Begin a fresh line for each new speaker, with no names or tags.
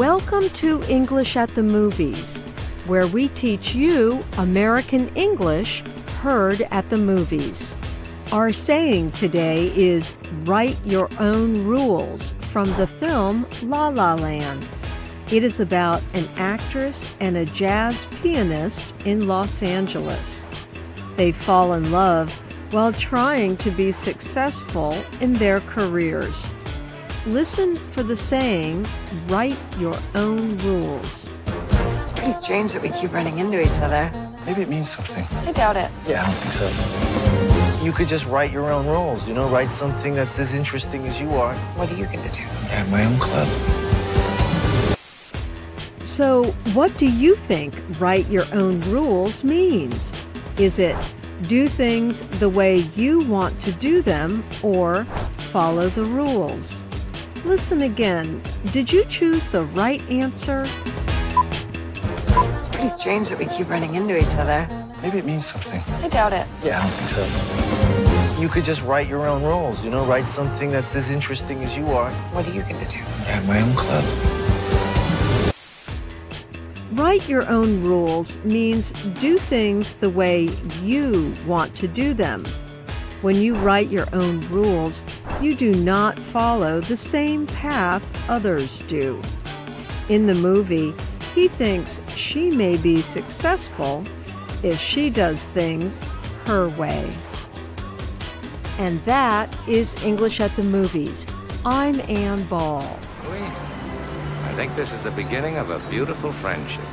Welcome to English at the Movies, where we teach you American English heard at the movies. Our saying today is Write Your Own Rules from the film La La Land. It is about an actress and a jazz pianist in Los Angeles. They fall in love while trying to be successful in their careers. Listen for the saying, write your own rules.
It's pretty strange that we keep running into each other.
Maybe it means something.
I doubt it.
Yeah, I don't think so.
You could just write your own rules, you know, write something that's as interesting as you are.
What are you going to do?
I have my own club.
So, what do you think write your own rules means? Is it do things the way you want to do them or follow the rules? Listen again. Did you choose the right answer?
It's pretty strange that we keep running into each other.
Maybe it means something.
I doubt it.
Yeah, I don't think so.
You could just write your own rules, you know, write something that's as interesting as you are.
What are you going to do?
I have my own club.
Write your own rules means do things the way you want to do them. When you write your own rules, you do not follow the same path others do. In the movie, he thinks she may be successful if she does things her way. And that is English at the Movies. I'm Ann Ball.
I think this is the beginning of a beautiful friendship.